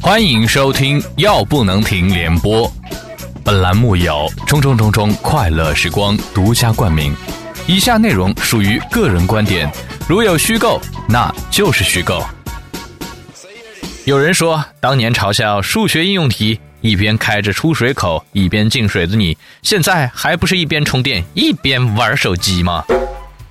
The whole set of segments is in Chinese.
欢迎收听《药不能停》联播，本栏目由中中中中快乐时光独家冠名。以下内容属于个人观点，如有虚构，那就是虚构。有人说，当年嘲笑数学应用题一边开着出水口一边进水的你，现在还不是一边充电一边玩手机吗？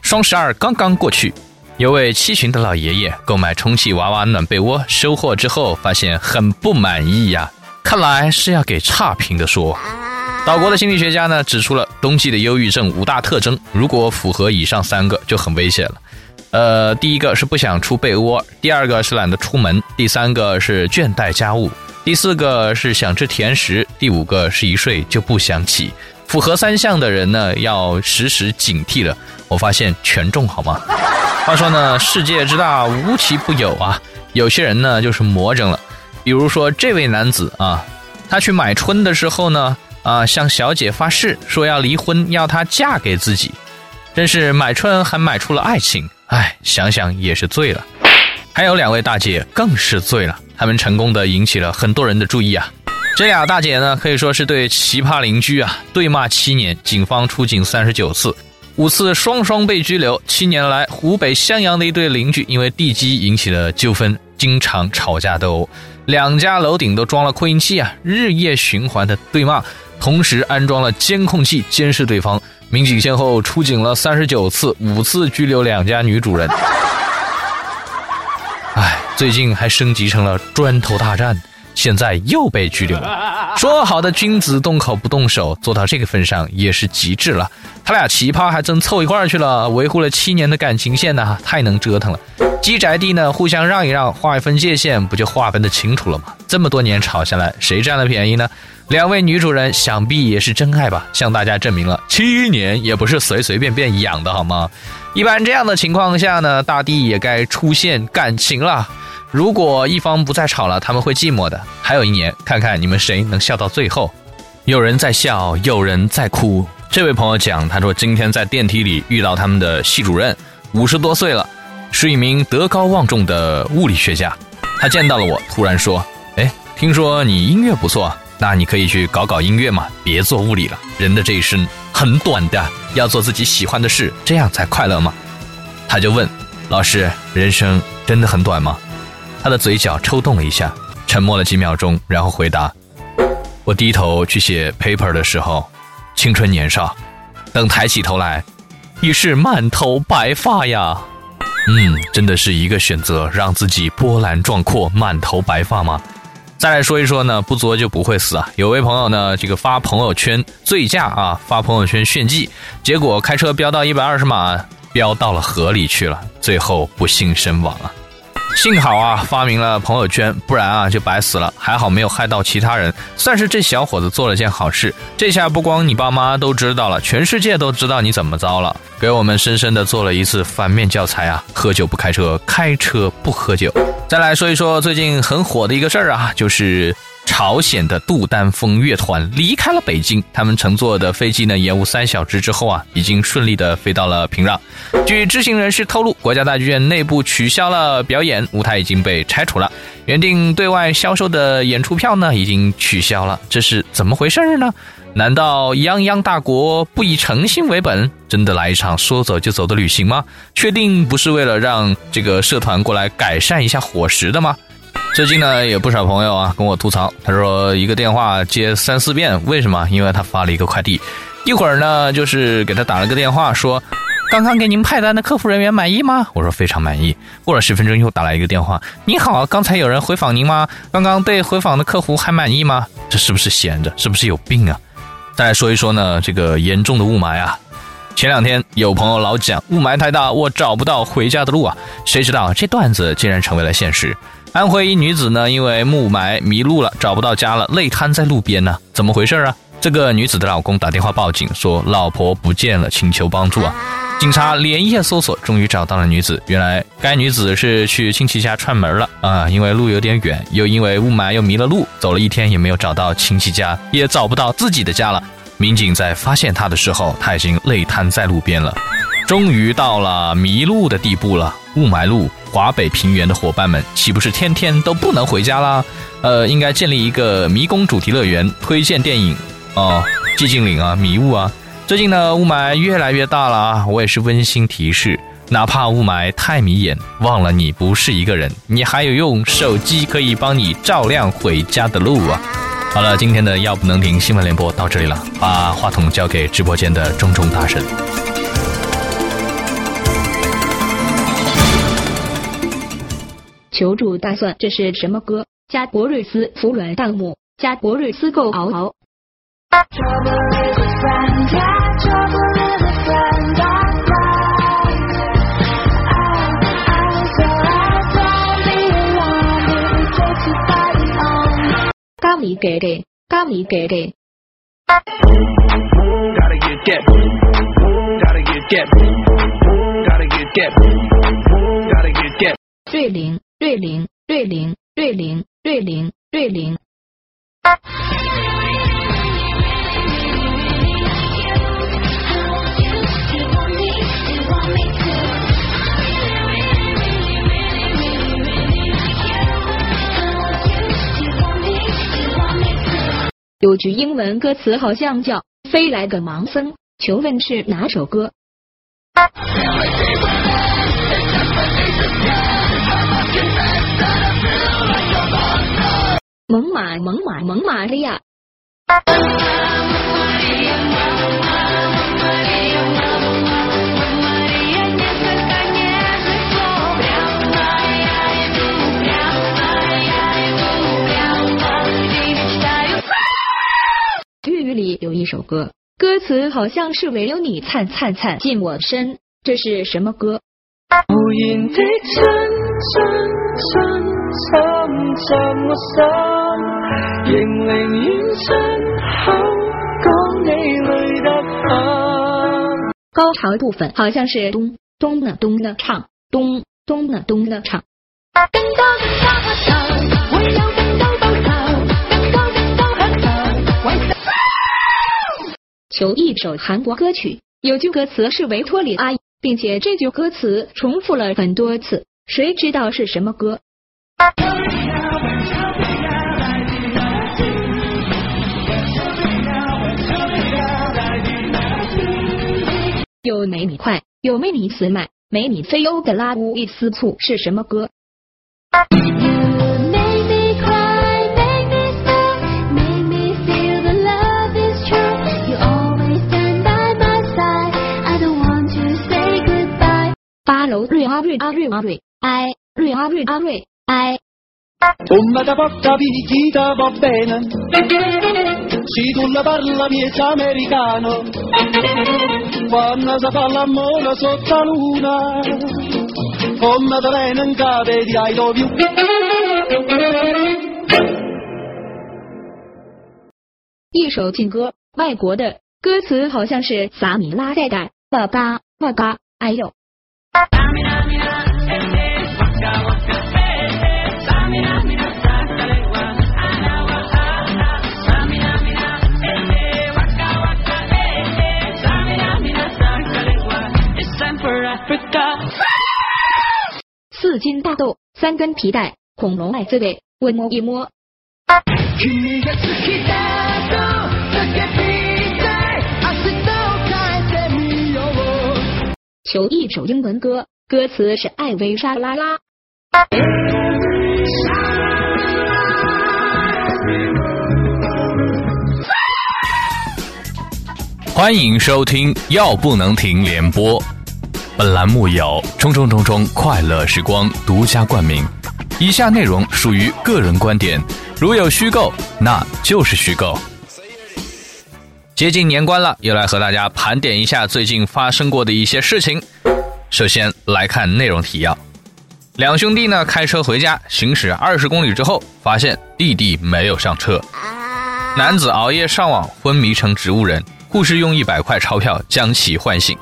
双十二刚刚过去。有位七旬的老爷爷购买充气娃娃暖被窝，收货之后发现很不满意呀，看来是要给差评的说。岛国的心理学家呢指出了冬季的忧郁症五大特征，如果符合以上三个就很危险了。呃，第一个是不想出被窝，第二个是懒得出门，第三个是倦怠家务，第四个是想吃甜食，第五个是一睡就不想起。符合三项的人呢要时时警惕了。我发现全中好吗？话说呢，世界之大，无奇不有啊。有些人呢，就是魔怔了。比如说这位男子啊，他去买春的时候呢，啊，向小姐发誓说要离婚，要她嫁给自己。真是买春还买出了爱情，唉，想想也是醉了。还有两位大姐更是醉了，他们成功的引起了很多人的注意啊。这俩大姐呢，可以说是对奇葩邻居啊对骂七年，警方出警三十九次。五次双双被拘留。七年来，湖北襄阳的一对邻居因为地基引起了纠纷，经常吵架斗殴。两家楼顶都装了扩音器啊，日夜循环的对骂，同时安装了监控器监视对方。民警先后出警了三十九次，五次拘留两家女主人。唉，最近还升级成了砖头大战。现在又被拘留了。说好的君子动口不动手，做到这个份上也是极致了。他俩奇葩还真凑一块儿去了，维护了七年的感情线呢，太能折腾了。鸡宅地呢，互相让一让，划一分界限，不就划分的清楚了吗？这么多年吵下来，谁占了便宜呢？两位女主人想必也是真爱吧，向大家证明了七年也不是随随便便养的好吗？一般这样的情况下呢，大地也该出现感情了。如果一方不再吵了，他们会寂寞的。还有一年，看看你们谁能笑到最后。有人在笑，有人在哭。这位朋友讲，他说今天在电梯里遇到他们的系主任，五十多岁了，是一名德高望重的物理学家。他见到了我，突然说：“哎，听说你音乐不错，那你可以去搞搞音乐嘛，别做物理了。人的这一生很短的，要做自己喜欢的事，这样才快乐嘛。”他就问老师：“人生真的很短吗？”他的嘴角抽动了一下，沉默了几秒钟，然后回答：“我低头去写 paper 的时候，青春年少；等抬起头来，已是满头白发呀。”嗯，真的是一个选择，让自己波澜壮阔，满头白发吗？再来说一说呢，不作就不会死啊！有位朋友呢，这个发朋友圈醉驾啊，发朋友圈炫技，结果开车飙到一百二十码，飙到了河里去了，最后不幸身亡啊。幸好啊，发明了朋友圈，不然啊就白死了。还好没有害到其他人，算是这小伙子做了件好事。这下不光你爸妈都知道了，全世界都知道你怎么着了，给我们深深的做了一次反面教材啊！喝酒不开车，开车不喝酒。再来说一说最近很火的一个事儿啊，就是。朝鲜的杜丹峰乐团离开了北京，他们乘坐的飞机呢延误三小时之后啊，已经顺利的飞到了平壤。据知情人士透露，国家大剧院内部取消了表演，舞台已经被拆除了，原定对外销售的演出票呢已经取消了。这是怎么回事呢？难道泱泱大国不以诚信为本，真的来一场说走就走的旅行吗？确定不是为了让这个社团过来改善一下伙食的吗？最近呢，有不少朋友啊跟我吐槽，他说一个电话接三四遍，为什么？因为他发了一个快递，一会儿呢就是给他打了个电话，说刚刚给您派单的客服人员满意吗？我说非常满意。过了十分钟又打来一个电话，你好，刚才有人回访您吗？刚刚被回访的客服还满意吗？这是不是闲着？是不是有病啊？再说一说呢，这个严重的雾霾啊，前两天有朋友老讲雾霾太大，我找不到回家的路啊，谁知道这段子竟然成为了现实。安徽一女子呢，因为雾霾迷路了，找不到家了，累瘫在路边呢。怎么回事啊？这个女子的老公打电话报警，说老婆不见了，请求帮助啊。警察连夜搜索，终于找到了女子。原来该女子是去亲戚家串门了啊，因为路有点远，又因为雾霾又迷了路，走了一天也没有找到亲戚家，也找不到自己的家了。民警在发现她的时候，她已经累瘫在路边了。终于到了迷路的地步了。雾霾路华北平原的伙伴们，岂不是天天都不能回家啦？呃，应该建立一个迷宫主题乐园，推荐电影哦，寂静岭啊，迷雾啊。最近呢，雾霾越来越大了啊，我也是温馨提示，哪怕雾霾太迷眼，忘了你不是一个人，你还有用手机可以帮你照亮回家的路啊。好了，今天的药不能停新闻联播到这里了，把话筒交给直播间的中中大神。求助大蒜，这是什么歌？加博瑞斯服软弹幕，加博瑞斯够嗷嗷。咖喱给给，咖喱给给。瑞灵。瑞灵，瑞灵，瑞灵，瑞灵，瑞灵。有句英文歌词好像叫“飞来个盲僧”，求问是哪首歌？蒙马蒙马蒙马利亚。粤语里有一首歌，歌词好像是唯有你灿灿灿进我身，这是什么歌？高潮部分好像是咚咚的咚的唱，咚咚的咚的唱。求一首韩国歌曲，有句歌词是维托里阿姨，并且这句歌词重复了很多次，谁知道是什么歌？有美你快，有美你死麦，美你飞欧的拉乌一丝醋是什么歌？八楼瑞阿瑞阿瑞阿瑞哎，瑞阿瑞阿瑞哎。一首劲歌，外国的歌词好像是撒米拉带带，哇嘎哇嘎，哎呦。四斤大豆，三根皮带，恐龙爱滋味，我摸一摸。求一首英文歌，歌词是艾薇莎拉拉。欢迎收听《药不能停》联播。本栏目由冲冲冲冲快乐时光独家冠名。以下内容属于个人观点，如有虚构，那就是虚构。接近年关了，又来和大家盘点一下最近发生过的一些事情。首先来看内容提要：两兄弟呢开车回家，行驶二十公里之后，发现弟弟没有上车。男子熬夜上网，昏迷成植物人，护士用一百块钞票将其唤醒。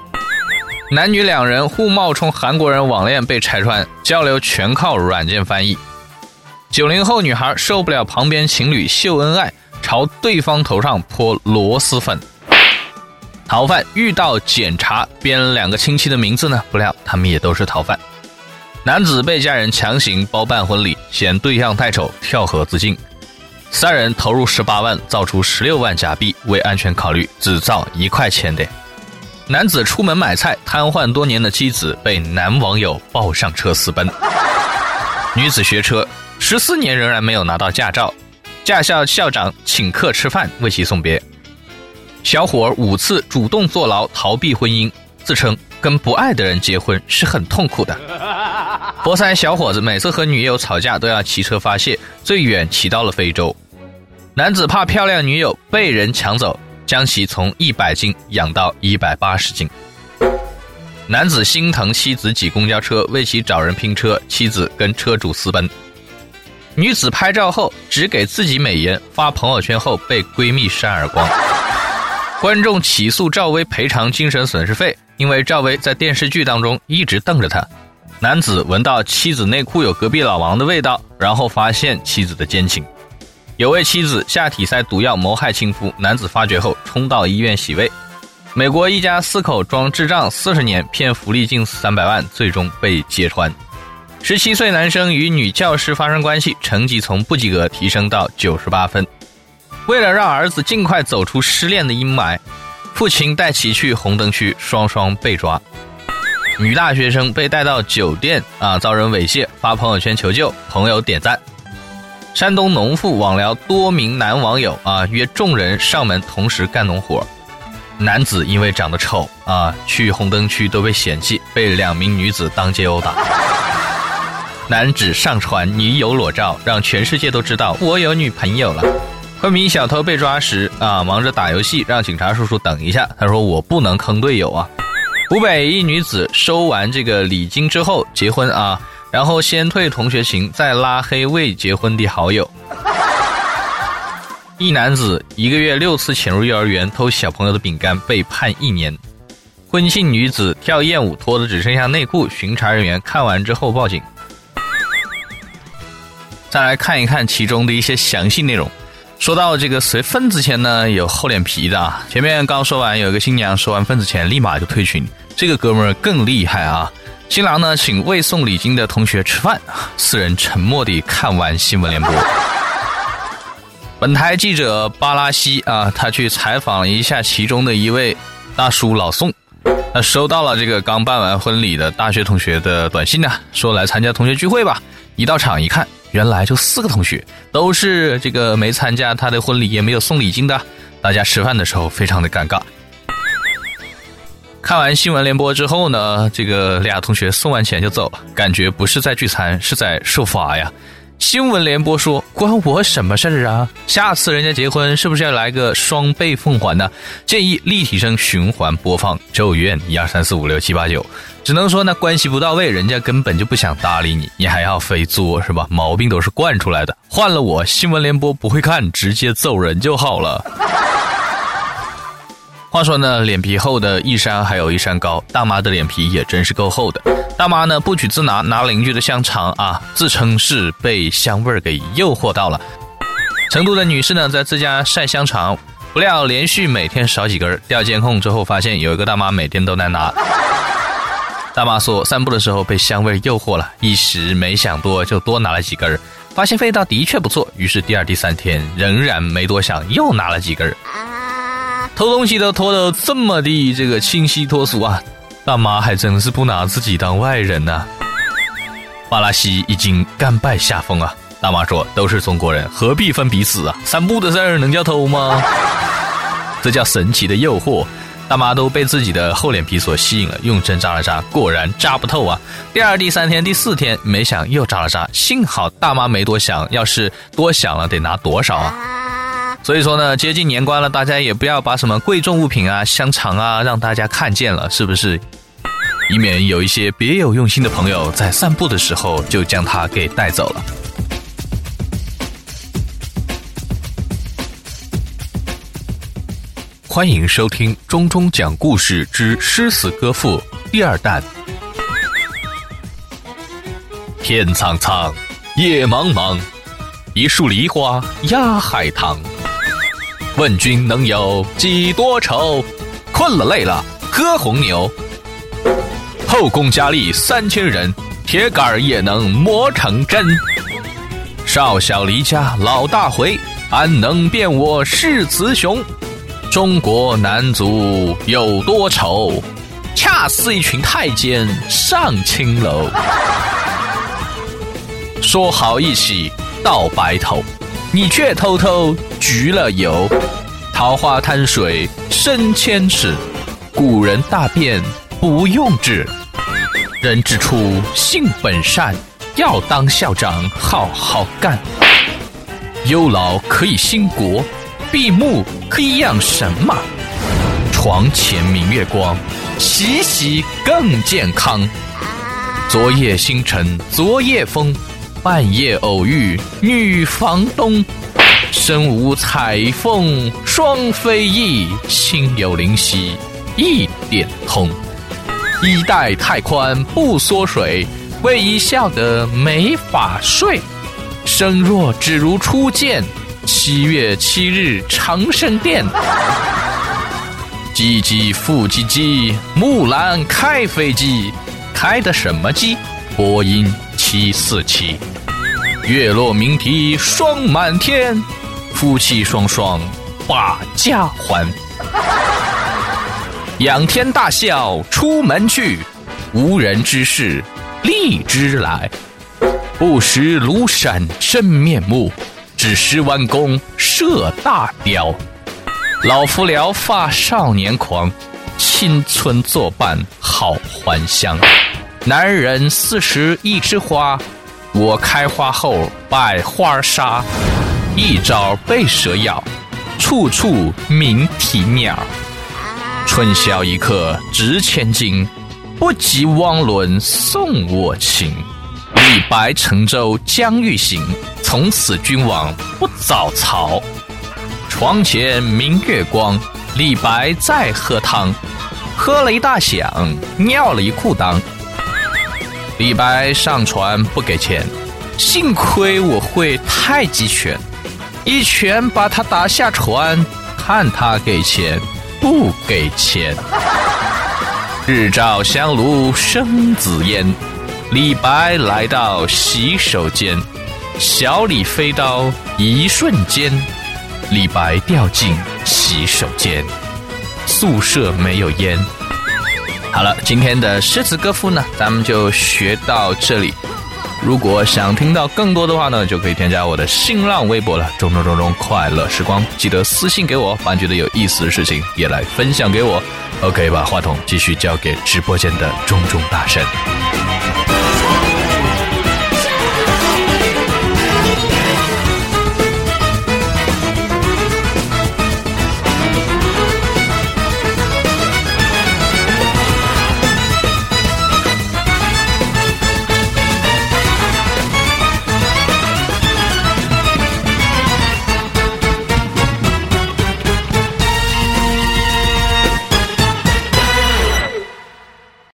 男女两人互冒充韩国人网恋被拆穿，交流全靠软件翻译。九零后女孩受不了旁边情侣秀恩爱，朝对方头上泼螺蛳粉。逃犯遇到检查，编两个亲戚的名字呢，不料他们也都是逃犯。男子被家人强行包办婚礼，嫌对象太丑，跳河自尽。三人投入十八万，造出十六万假币，为安全考虑，只造一块钱的。男子出门买菜，瘫痪多年的妻子被男网友抱上车私奔。女子学车十四年仍然没有拿到驾照，驾校校长请客吃饭为其送别。小伙五次主动坐牢逃避婚姻，自称跟不爱的人结婚是很痛苦的。佛山小伙子每次和女友吵架都要骑车发泄，最远骑到了非洲。男子怕漂亮女友被人抢走，将其从一百斤养到一百八十斤。男子心疼妻子挤公交车，为其找人拼车，妻子跟车主私奔。女子拍照后只给自己美颜，发朋友圈后被闺蜜扇耳光。观众起诉赵薇赔偿精神损失费，因为赵薇在电视剧当中一直瞪着他。男子闻到妻子内裤有隔壁老王的味道，然后发现妻子的奸情。有位妻子下体塞毒药谋害亲夫，男子发觉后冲到医院洗胃。美国一家四口装智障四十年，骗福利近三百万，最终被揭穿。十七岁男生与女教师发生关系，成绩从不及格提升到九十八分。为了让儿子尽快走出失恋的阴霾，父亲带其去红灯区，双双被抓。女大学生被带到酒店啊，遭人猥亵，发朋友圈求救，朋友点赞。山东农妇网聊多名男网友啊，约众人上门同时干农活。男子因为长得丑啊，去红灯区都被嫌弃，被两名女子当街殴打。男子上传女友裸照，让全世界都知道我有女朋友了。昆明小偷被抓时啊，忙着打游戏，让警察叔叔等一下。他说我不能坑队友啊。湖北一女子收完这个礼金之后结婚啊。然后先退同学群，再拉黑未结婚的好友。一男子一个月六次潜入幼儿园偷小朋友的饼干，被判一年。婚庆女子跳艳舞脱的只剩下内裤，巡查人员看完之后报警。再来看一看其中的一些详细内容。说到这个随份子钱呢，有厚脸皮的啊。前面刚说完，有一个新娘收完份子钱立马就退群，这个哥们儿更厉害啊。新郎呢，请未送礼金的同学吃饭，四人沉默地看完新闻联播。本台记者巴拉西啊，他去采访了一下其中的一位大叔老宋，他收到了这个刚办完婚礼的大学同学的短信呢，说来参加同学聚会吧。一到场一看，原来就四个同学，都是这个没参加他的婚礼，也没有送礼金的。大家吃饭的时候非常的尴尬。看完新闻联播之后呢，这个俩同学送完钱就走了，感觉不是在聚餐，是在受罚呀。新闻联播说：“关我什么事儿啊？下次人家结婚是不是要来个双倍奉还呢？”建议立体声循环播放《咒怨》一二三四五六七八九。只能说呢，关系不到位，人家根本就不想搭理你，你还要非作是吧？毛病都是惯出来的。换了我，新闻联播不会看，直接揍人就好了。话说呢，脸皮厚的一山还有一山高，大妈的脸皮也真是够厚的。大妈呢不取自拿，拿邻居的香肠啊，自称是被香味儿给诱惑到了。成都的女士呢在自家晒香肠，不料连续每天少几根，调监控之后发现有一个大妈每天都在拿。大妈说散步的时候被香味诱惑了，一时没想多就多拿了几根，发现味道的确不错，于是第二、第三天仍然没多想，又拿了几根。偷东西都偷得这么的这个清晰脱俗啊！大妈还真是不拿自己当外人呐。巴拉西已经甘拜下风啊！大妈说：“都是中国人，何必分彼此啊？散步的事儿能叫偷吗？这叫神奇的诱惑。”大妈都被自己的厚脸皮所吸引了，用针扎了扎，果然扎不透啊！第二、第三天、第四天没想又扎了扎，幸好大妈没多想，要是多想了得拿多少啊！所以说呢，接近年关了，大家也不要把什么贵重物品啊、香肠啊让大家看见了，是不是？以免有一些别有用心的朋友在散步的时候就将它给带走了。欢迎收听《中中讲故事之诗词歌赋》第二弹。天苍苍，野茫茫，一树梨花压海棠。问君能有几多愁？困了累了喝红牛。后宫佳丽三千人，铁杆也能磨成针。少小离家老大回，安能辨我是雌雄？中国男足有多丑？恰似一群太监上青楼。说好一起到白头，你却偷偷焗了油。桃花潭水深千尺，古人大便不用纸。人之初，性本善，要当校长好好干。忧劳可以兴国，闭目可以养神马。床前明月光，洗洗更健康。昨夜星辰昨夜风，半夜偶遇女房东。身无彩凤双飞翼，心有灵犀一点通。衣带太宽不缩水，为伊笑得没法睡。生若只如初见，七月七日长生殿。唧唧复唧唧，木兰开飞机，开的什么机？波音七四七。月落明啼霜满天，夫妻双双把家还。仰天大笑出门去，无人知是荔枝来。不识庐山真面目，只识弯弓射大雕。老夫聊发少年狂，青春作伴好还乡。男人四十一枝花，我开花后百花杀。一朝被蛇咬，处处鸣啼鸟。春宵一刻值千金，不及汪伦送我情。李白乘舟将欲行，从此君王不早朝。床前明月光，李白在喝汤，喝了一大响，尿了一裤裆。李白上船不给钱，幸亏我会太极拳，一拳把他打下船，看他给钱不给钱。日照香炉生紫烟。李白来到洗手间，小李飞刀一瞬间，李白掉进洗手间，宿舍没有烟。好了，今天的诗词歌赋呢，咱们就学到这里。如果想听到更多的话呢，就可以添加我的新浪微博了。中中中中快乐时光，记得私信给我，把你觉得有意思的事情也来分享给我。OK，把话筒继续交给直播间的中中大神。